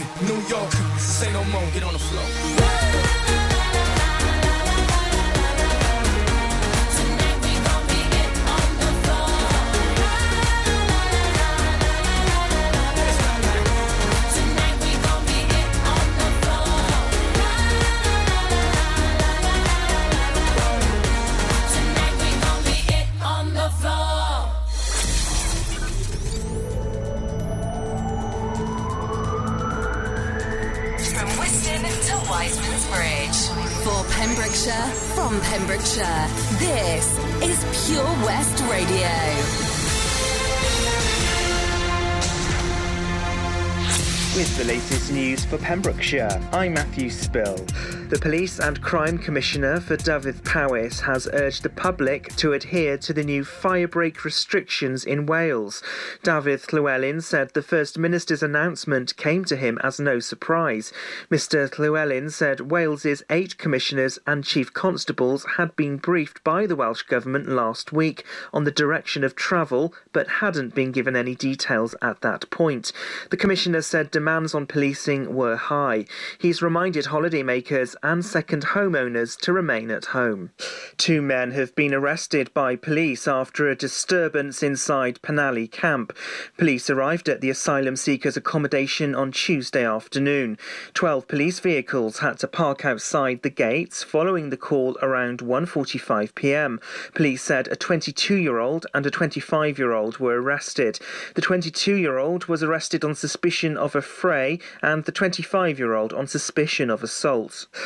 New York. Say no more, get on the floor. For Pembrokeshire, I'm Matthew Spill. The Police and Crime Commissioner for Dyfed Powys has urged the public to adhere to the new firebreak restrictions in Wales. David Llywelyn said the First Minister's announcement came to him as no surprise. Mr Llywelyn said Wales's eight commissioners and chief constables had been briefed by the Welsh Government last week on the direction of travel, but hadn't been given any details at that point. The Commissioner said demands on policing were high. He's reminded holidaymakers and second homeowners to remain at home. Two men have been arrested by police after a disturbance inside Penally camp. Police arrived at the asylum seekers' accommodation on Tuesday afternoon. Twelve police vehicles had to park outside the gates following the call around 1:45 p.m. Police said a 22-year-old and a 25-year-old were arrested. The 22-year-old was arrested on suspicion of affray and the 25-year-old on suspicion of assault.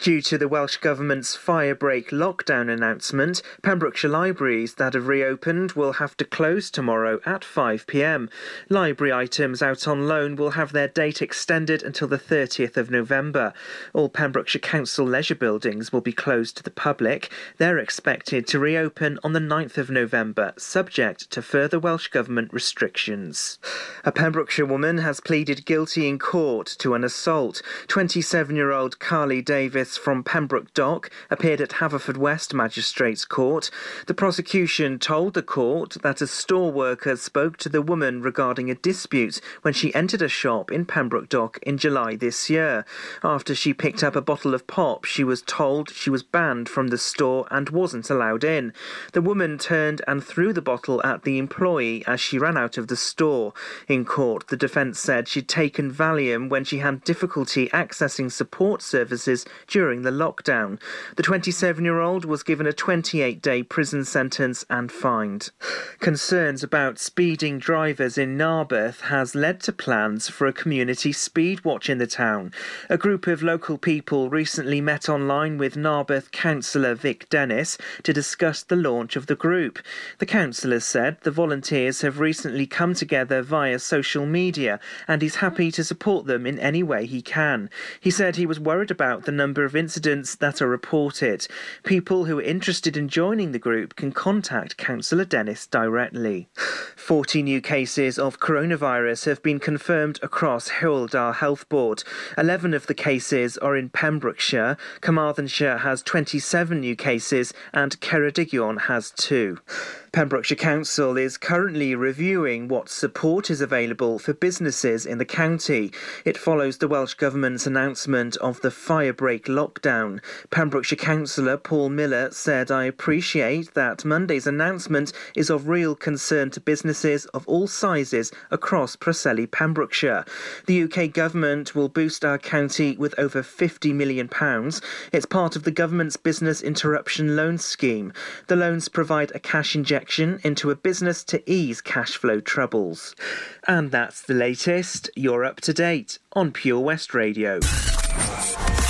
Due to the Welsh Government's firebreak lockdown announcement, Pembrokeshire libraries that have reopened will have to close tomorrow at 5pm. Library items out on loan will have their date extended until the 30th of November. All Pembrokeshire Council leisure buildings will be closed to the public. They're expected to reopen on the 9th of November, subject to further Welsh Government restrictions. A Pembrokeshire woman has pleaded guilty in court to an assault. 27 year old Carly Davis from Pembroke Dock appeared at Haverfordwest Magistrates Court. The prosecution told the court that a store worker spoke to the woman regarding a dispute when she entered a shop in Pembroke Dock in July this year. After she picked up a bottle of pop, she was told she was banned from the store and wasn't allowed in. The woman turned and threw the bottle at the employee as she ran out of the store. In court, the defence said she'd taken Valium when she had difficulty accessing support services during the lockdown. The 27 year old was given a 28 day prison sentence and fined. Concerns about speeding drivers in Narberth has led to plans for a community speed watch in the town. A group of local people recently met online with Narberth councillor Vic Dennis to discuss the launch of the group. The councillor said the volunteers have recently come together via social media and he's happy to support them in any way he can. He said he was worried about the number of incidents that are reported. People who are interested in joining the group can contact Councillor Dennis directly. 40 new cases of coronavirus have been confirmed across Hywel Health Board. 11 of the cases are in Pembrokeshire. Carmarthenshire has 27 new cases and Ceredigion has two. Pembrokeshire Council is currently reviewing what support is available for businesses in the county. It follows the Welsh Government's announcement of the firebreak lockdown. Pembrokeshire Councillor Paul Miller said, I appreciate that Monday's announcement is of real concern to businesses of all sizes across Preseli, Pembrokeshire. The UK Government will boost our county with over £50 million. It's part of the Government's Business Interruption Loan Scheme. The loans provide a cash injection into a business to ease cash flow troubles. And that's the latest. You're up to date on Pure West Radio.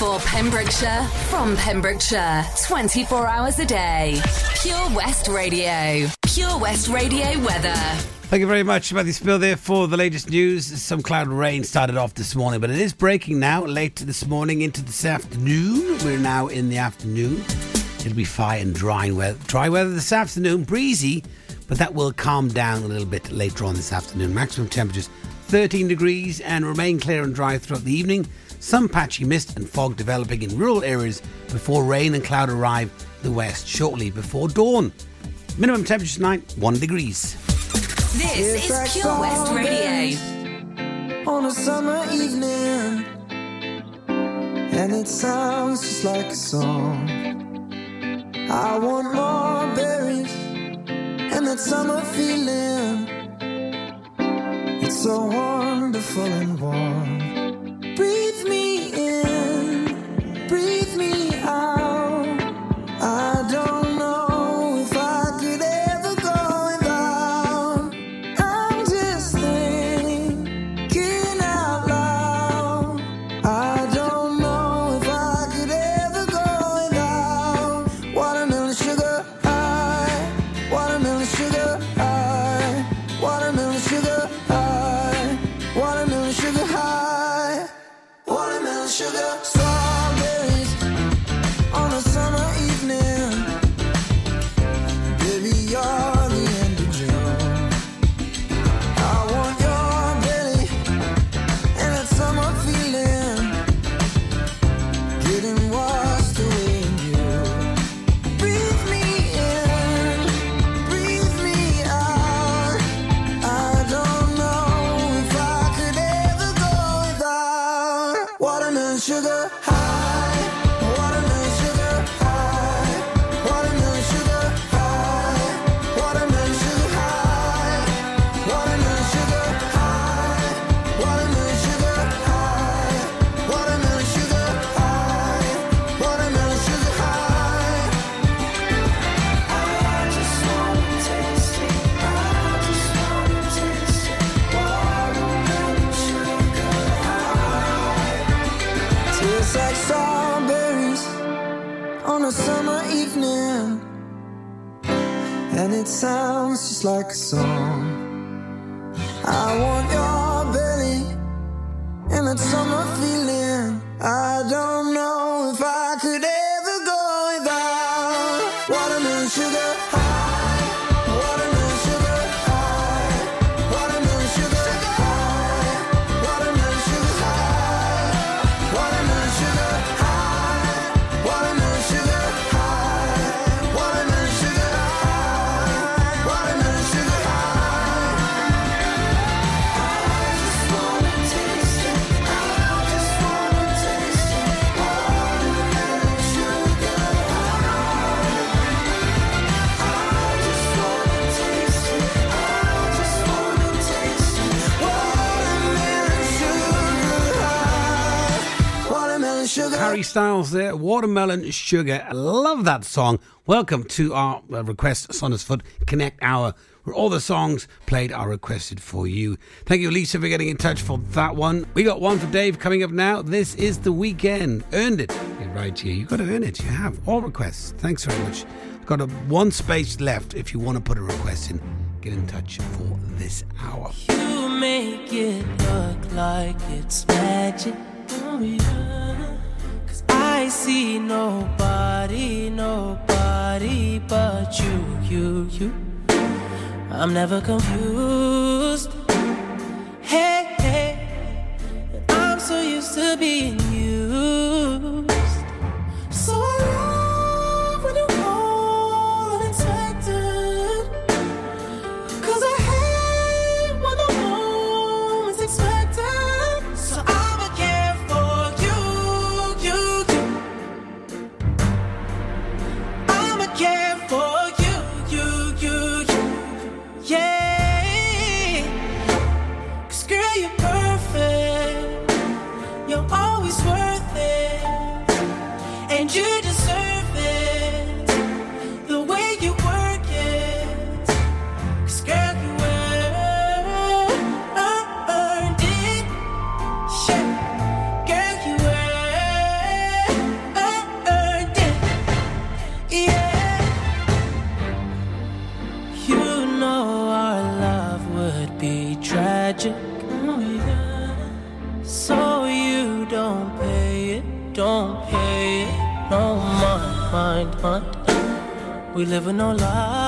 For Pembrokeshire, from Pembrokeshire, 24 hours a day. Pure West Radio. Pure West Radio weather. Thank you very much, Matthew Spill, there for the latest news. Some cloud rain started off this morning, but it is breaking now, late this morning into this afternoon. We're now in the afternoon. It'll be fine and dry weather, dry weather this afternoon, breezy, but that will calm down a little bit later on this afternoon. Maximum temperatures 13 degrees and remain clear and dry throughout the evening. Some patchy mist and fog developing in rural areas before rain and cloud arrive the west shortly before dawn. Minimum temperature tonight 1 degrees. This is Pure West Radio. on a summer evening, and it sounds just like a song. I want more berries and that summer feeling. It's so wonderful and warm. Breathe me in, Styles there, Watermelon Sugar. I love that song. Welcome to our uh, Request Sonus Foot Connect Hour, where all the songs played are requested for you. Thank you, Lisa, for getting in touch for that one. We got one for Dave coming up now. This is the weekend. Earned it. You're right here. You've got to earn it. You have. All requests. Thanks very much. Got a one space left if you want to put a request in. Get in touch for this hour. You make it look like it's magic. Oh, yeah. I see nobody, nobody but you, you, you. I'm never confused. Hey, hey. I'm so used to being used. So We live with no lies.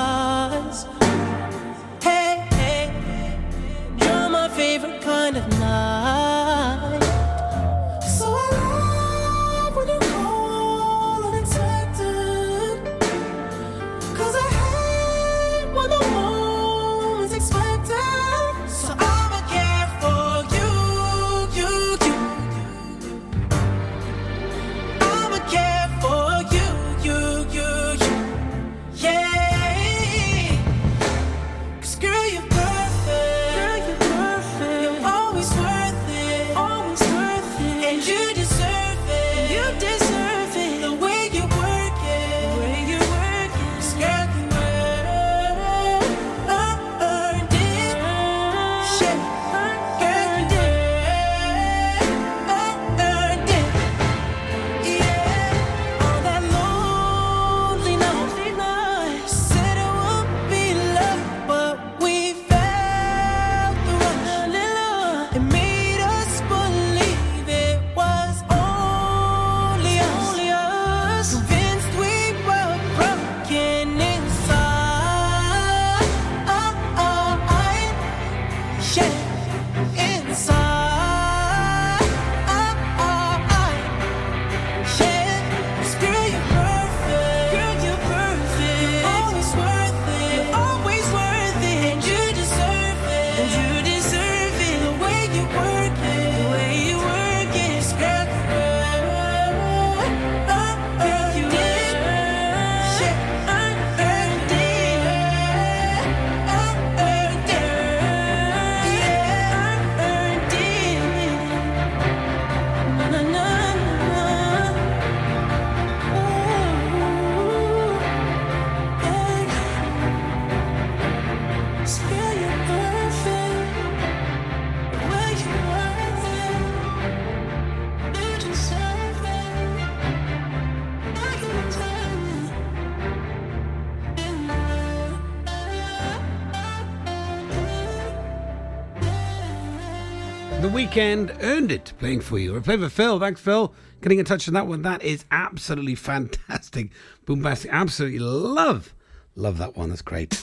Weekend earned it playing for you. We're playing for Phil. Thanks, Phil. Getting in touch on that one. That is absolutely fantastic. Boombastic. Absolutely love, love that one. That's great.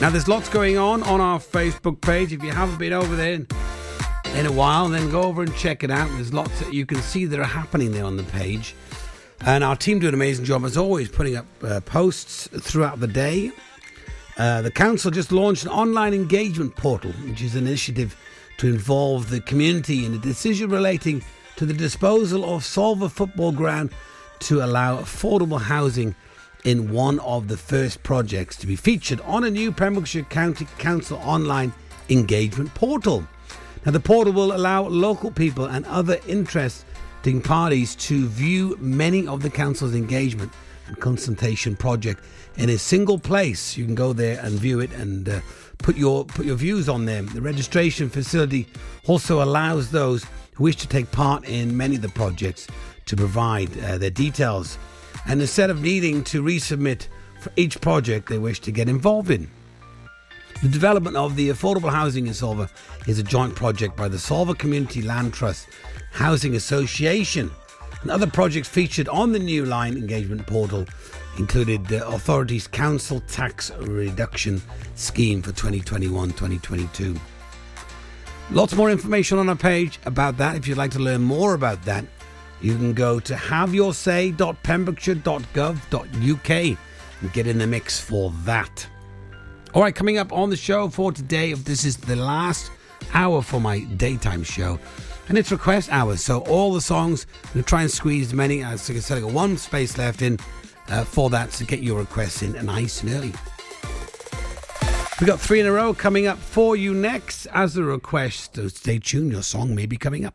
Now, there's lots going on on our Facebook page. If you haven't been over there in, in a while, then go over and check it out. There's lots that you can see that are happening there on the page. And our team do an amazing job, as always, putting up uh, posts throughout the day. Uh, the council just launched an online engagement portal, which is an initiative to involve the community in a decision relating to the disposal of Solva Football Ground to allow affordable housing in one of the first projects to be featured on a new Pembrokeshire County Council online engagement portal. Now, the portal will allow local people and other interesting parties to view many of the council's engagement and consultation project in a single place. You can go there and view it and uh, put your put your views on them. The registration facility also allows those who wish to take part in many of the projects to provide uh, their details, and instead of needing to resubmit for each project they wish to get involved in. The development of the affordable housing in Solva is a joint project by the Solva Community Land Trust Housing Association. And other projects featured on the new line engagement portal included the authority's council tax reduction scheme for 2021 2022. Lots more information on our page about that. If you'd like to learn more about that, you can go to haveyoursay.pembrokeshire.gov.uk and get in the mix for that. All right, coming up on the show for today, this is the last hour for my daytime show. And it's request hours, so all the songs, I'm going to try and squeeze as many as I said, I got one space left in uh, for that to get your requests in nice and early. We've got three in a row coming up for you next as a request. So stay tuned, your song may be coming up.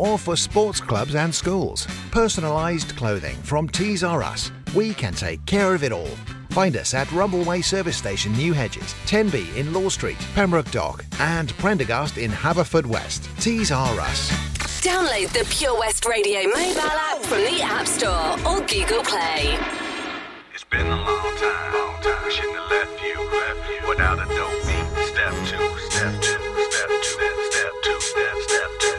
or for sports clubs and schools. Personalised clothing from Tees R Us. We can take care of it all. Find us at Rumbleway Service Station, New Hedges, 10B in Law Street, Pembroke Dock, and Prendergast in Haverfordwest. Tees R Us. Download the Pure West Radio mobile app from the App Store or Google Play. It's been a long time, long time. Shouldn't have left you, left you without a dope beat. Step two, step two, step two, step two, step, step two,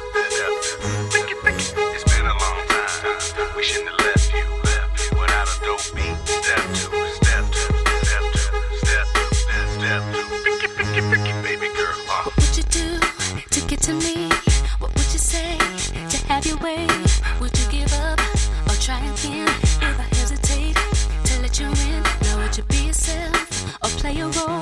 left without a dope beat. Step two, step two, step two, step two, step, step two. Baby girl. Uh. What would you do to get to me? What would you say to have your way? Would you give up or try again? If I hesitate to let you in, now would you be yourself or play a role?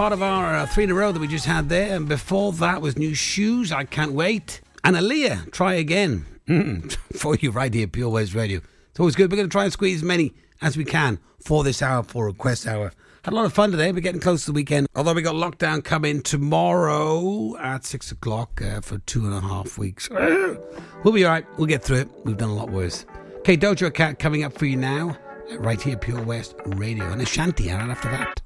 part of our uh, three in a row that we just had there. And before that was Nu Shooz, I Can't Wait. And Aaliyah, Try Again. Mm-mm. for you right here, Pure West Radio. It's always good. We're going to try and squeeze as many as we can for this hour, for Request Hour. Had a lot of fun today. We're getting close to the weekend. Although we got lockdown coming tomorrow at six o'clock uh, for two and a half weeks. we'll be all right. We'll get through it. We've done a lot worse. Okay, Doja Cat coming up for you now, right here, Pure West Radio, and Ashanti hour after that.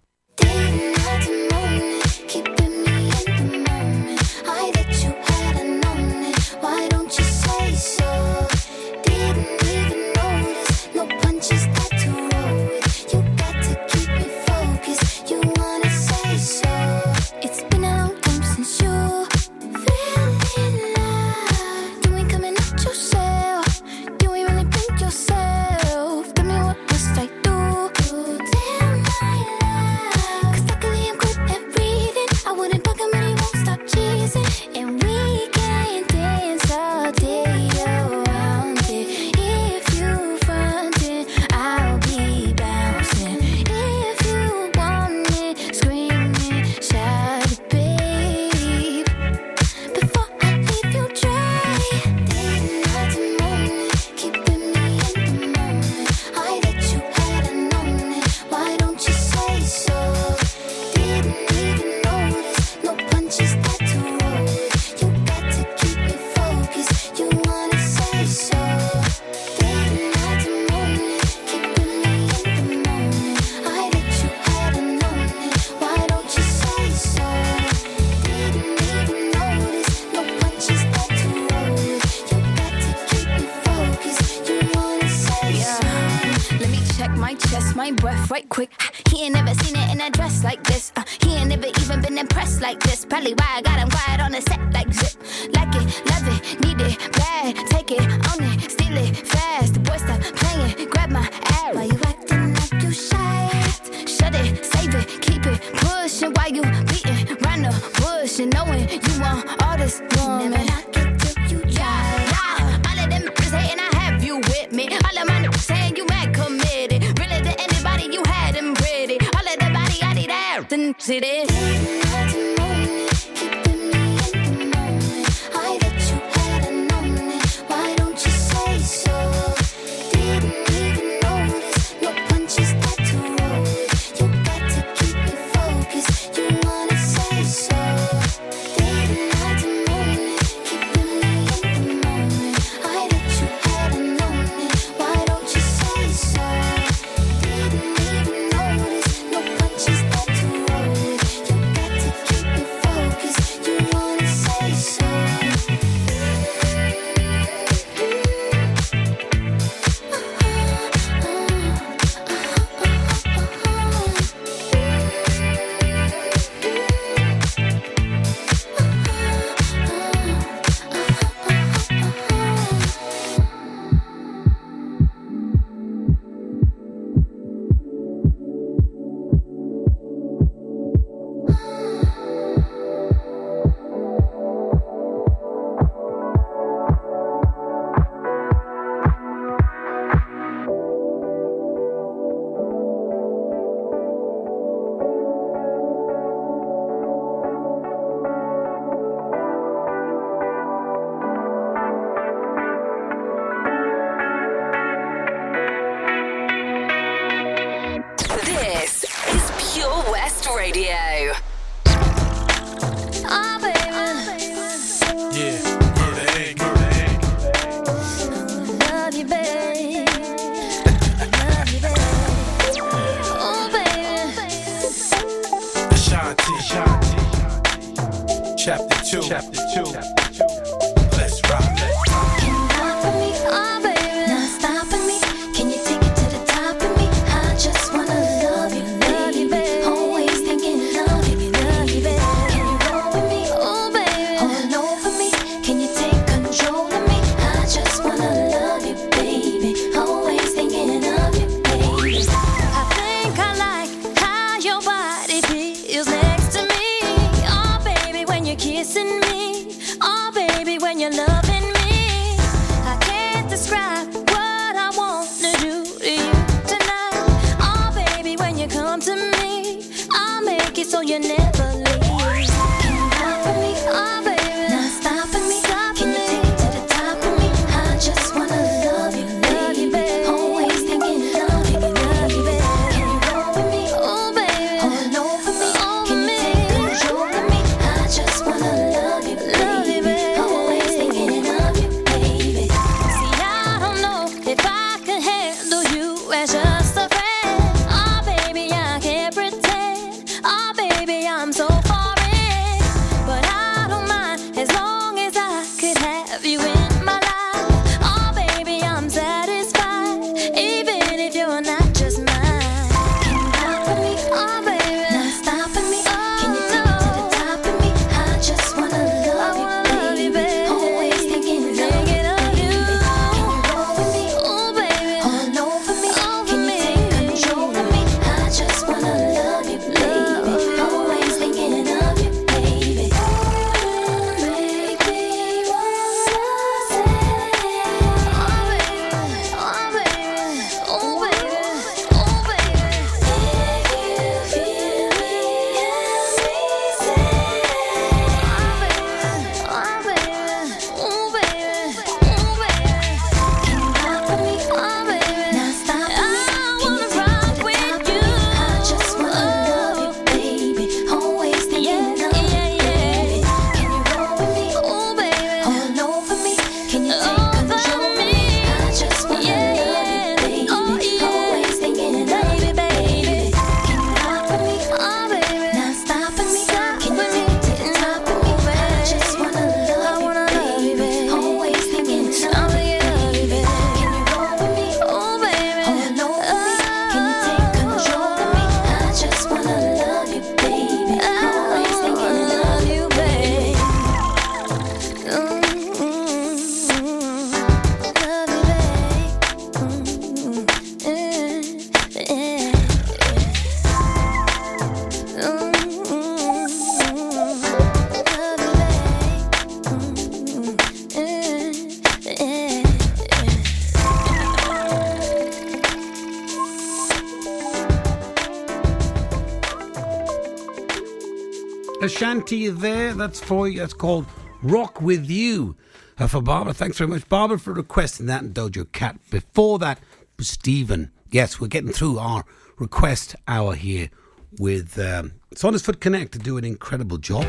There. That's for you. That's called Rock With You. Uh, for Barbara, thanks very much, Barbara, for requesting that and Doja Cat. Before that, Stephen. Yes, we're getting through our request hour here with um, Saundersfoot Connect to do an incredible job.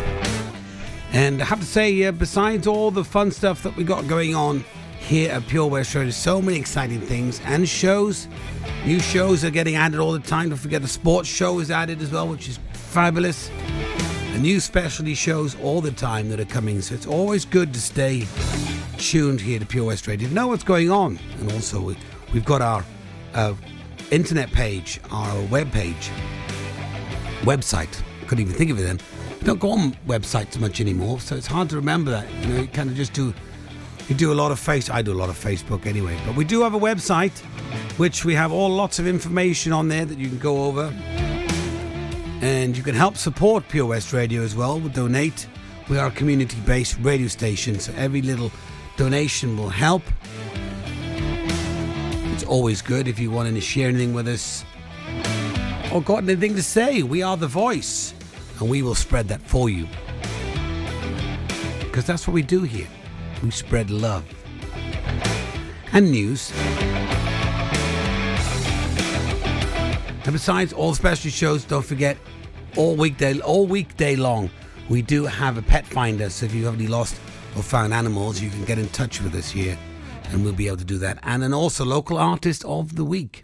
And I have to say, uh, besides all the fun stuff that we got going on here at Pure West Radio, so many exciting things and shows. New shows are getting added all the time. Don't forget the sports show is added as well, which is fabulous. New specialty shows all the time that are coming. So it's always good to stay tuned here to Pure West Radio know what's going on. And also, we, we've got our uh, internet page, our web page, website. Couldn't even think of it then. We don't go on websites much anymore, so it's hard to remember that. You know, you kind of just do. You do a lot of face. I do a lot of Facebook anyway, but we do have a website, which we have all lots of information on there that you can go over, and you can help support Pure West Radio as well. We donate. We are a community-based radio station, so every little donation will help. It's always good if you want to share anything with us or got anything to say. We are the voice, and we will spread that for you. Because that's what we do here. We spread love and news. And besides all the special shows, don't forget all weekday, all weekday long, we do have a pet finder. So if you have any lost or found animals, you can get in touch with us here, and we'll be able to do that. And then also local artist of the week.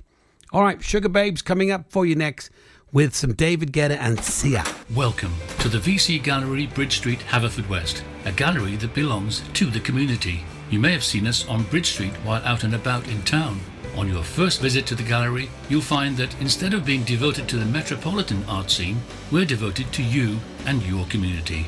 All right, Sugababes coming up for you next with some David Guetta and Sia. Welcome to the VC Gallery, Bridge Street, Haverfordwest, a gallery that belongs to the community. You may have seen us on Bridge Street while out and about in town. On your first visit to the gallery, you'll find that instead of being devoted to the metropolitan art scene, we're devoted to you and your community.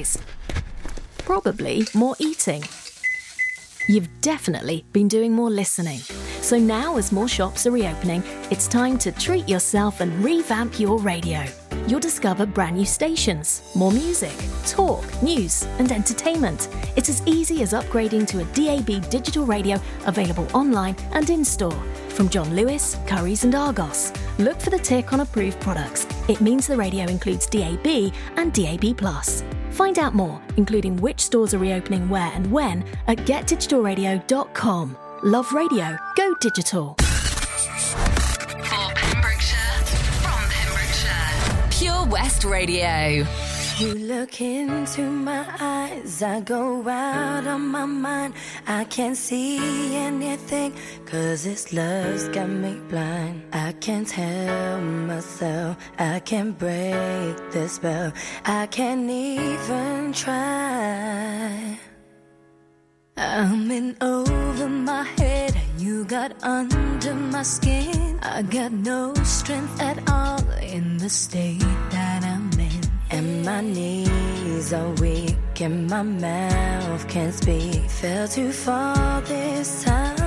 Probably more eating. You've definitely been doing more listening. So now, as more shops are reopening, it's time to treat yourself and revamp your radio. You'll discover brand new stations, more music, talk, news, and entertainment. It's as easy as upgrading to a DAB digital radio available online and in store. From John Lewis, Curry's, and Argos. Look for the tick on approved products. It means the radio includes DAB and DAB. Find out more, including which stores are reopening where and when, at getdigitalradio.com. Love radio, go digital. For Pembrokeshire, from Pembrokeshire, Pure West Radio. You look into my eyes, I go out of my mind. I can't see anything, cause this love's got me blind. I can't help myself, I can't break the spell, I can't even try. I'm in over my head, you got under my skin. I got no strength at all in the state that. And my knees are weak, and my mouth can't speak. Fell too far this time.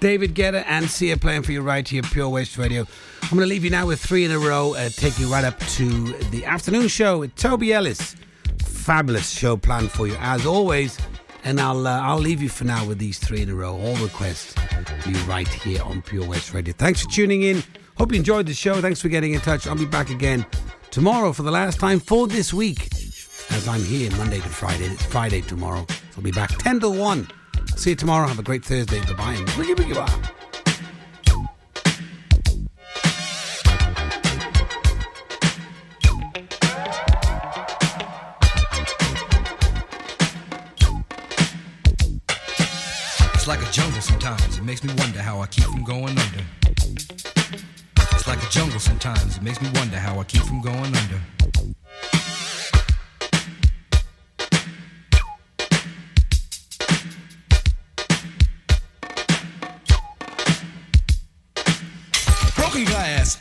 David Guetta and Sia playing for you right here, Pure West Radio. I'm going to leave you now with three in a row, uh, take you right up to the afternoon show with Toby Ellis. Fabulous show planned for you as always, and I'll uh, I'll leave you for now with these three in a row. All requests you right here on Pure West Radio. Thanks for tuning in. Hope you enjoyed the show. Thanks for getting in touch. I'll be back again tomorrow for the last time for this week, as I'm here Monday to Friday. It's Friday tomorrow, so I'll be back ten to one. See you tomorrow. Have a great Thursday. Bye bye. and boogie boogie bye. It's like a jungle sometimes. It makes me wonder how I keep from going under. It's like a jungle sometimes. It makes me wonder how I keep from going under.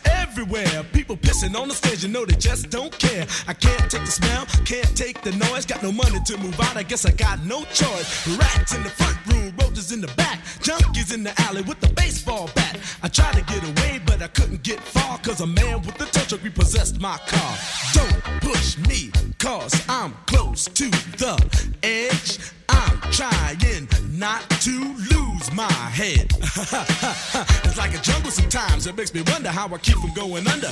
Everywhere. People pissing on the stage, you know they just don't care. I can't take the smell, can't take the noise. Got no money to move out, I guess I got no choice. Rats in the front room, roaches in the back, junkies in the alley with the baseball bat. I tried to get away, but I couldn't get far, cause a man with a tow truck repossessed my car. Don't push me, cause I'm close to the edge. I'm trying not to lose my head. it's like a jungle sometimes. It makes me wonder how I keep from going under.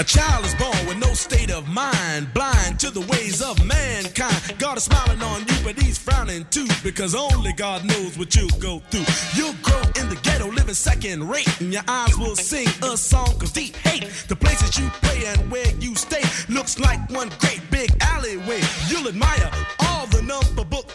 A child is born with no state of mind, blind to the ways of mankind. God is smiling on you, but he's frowning too, because only God knows what you'll go through. You'll grow in the ghetto, living second rate, and your eyes will sing a song of deep hate. The places you play and where you stay looks like one great big alleyway. You'll admire all the number book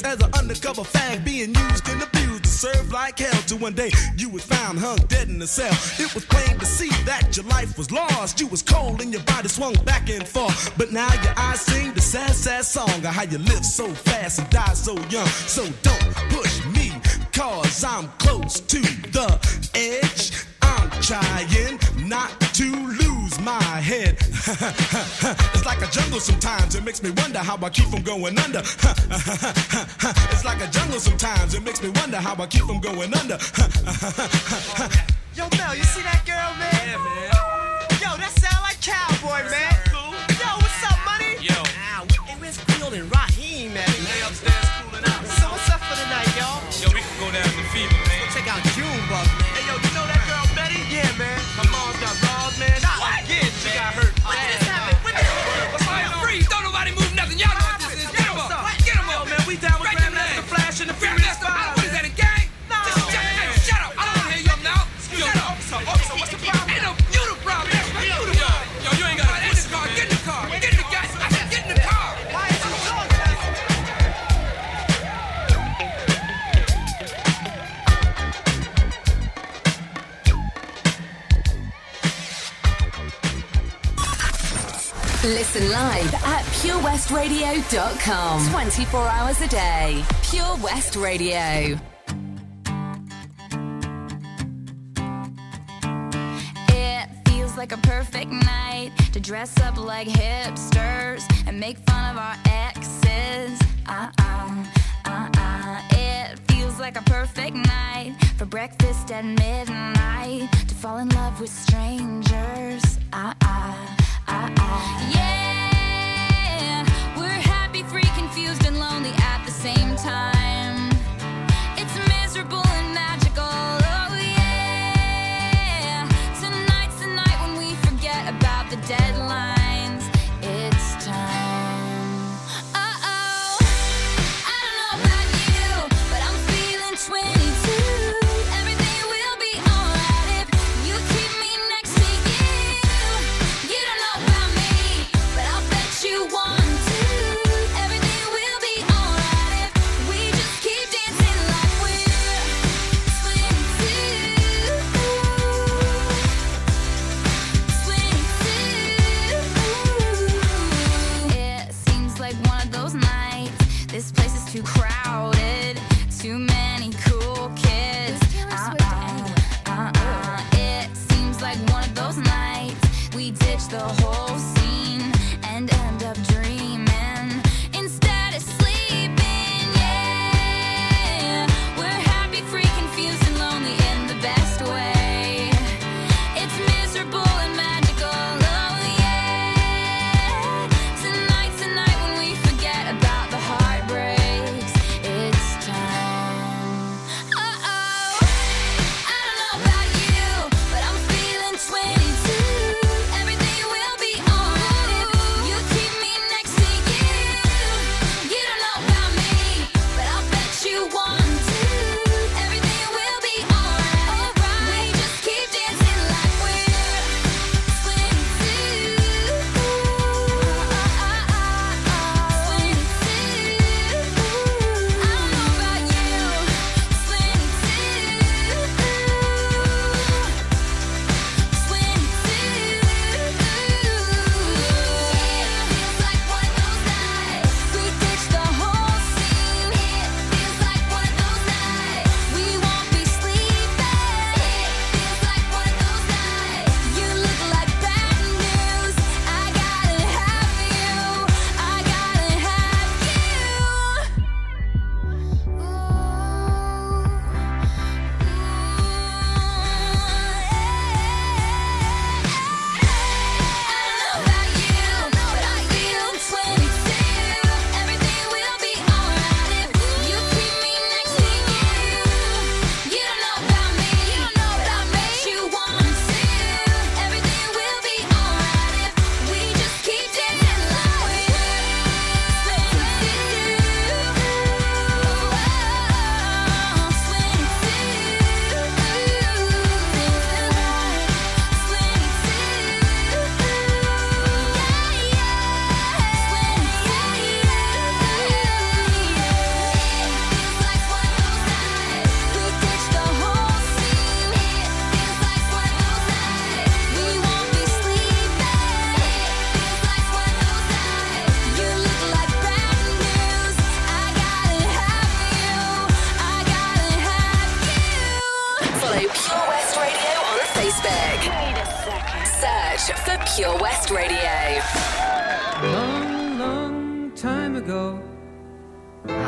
as an undercover fag, being used and abused to serve like hell. Till one day you was found hung dead in a cell. It was plain to see that your life was lost. You was cold and your body swung back and forth. But now your eyes sing the sad, sad song of how you live so fast and die so young. So don't push me, cause I'm close to the edge. I'm trying not to lose my head. it's like a jungle sometimes, it makes me wonder how I keep from going under. it's like a jungle sometimes, it makes me wonder how I keep from going under. Yo, Mel, you see that girl, man? Yeah, man. Yo, that sound like cowboy, man. Listen live at purewestradio.com. 24 hours a day. Pure West Radio. It feels like a perfect night to dress up like hipsters and make fun of our exes. Uh uh, uh. It feels like a perfect night for breakfast at midnight to fall in love with strangers. Uh uh, uh uh. Yeah, we're happy, free, confused, and lonely at the same time.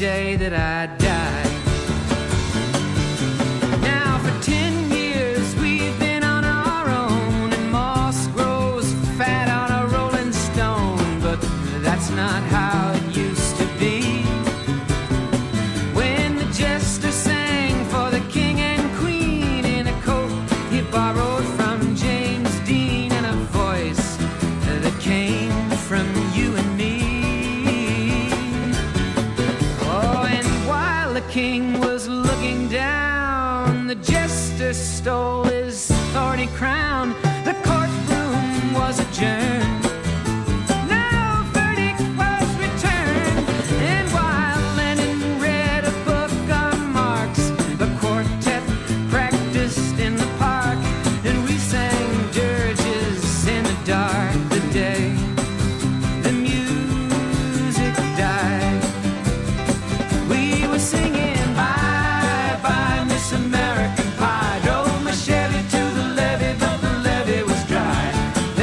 that I'd crown. The courtroom was adjourned.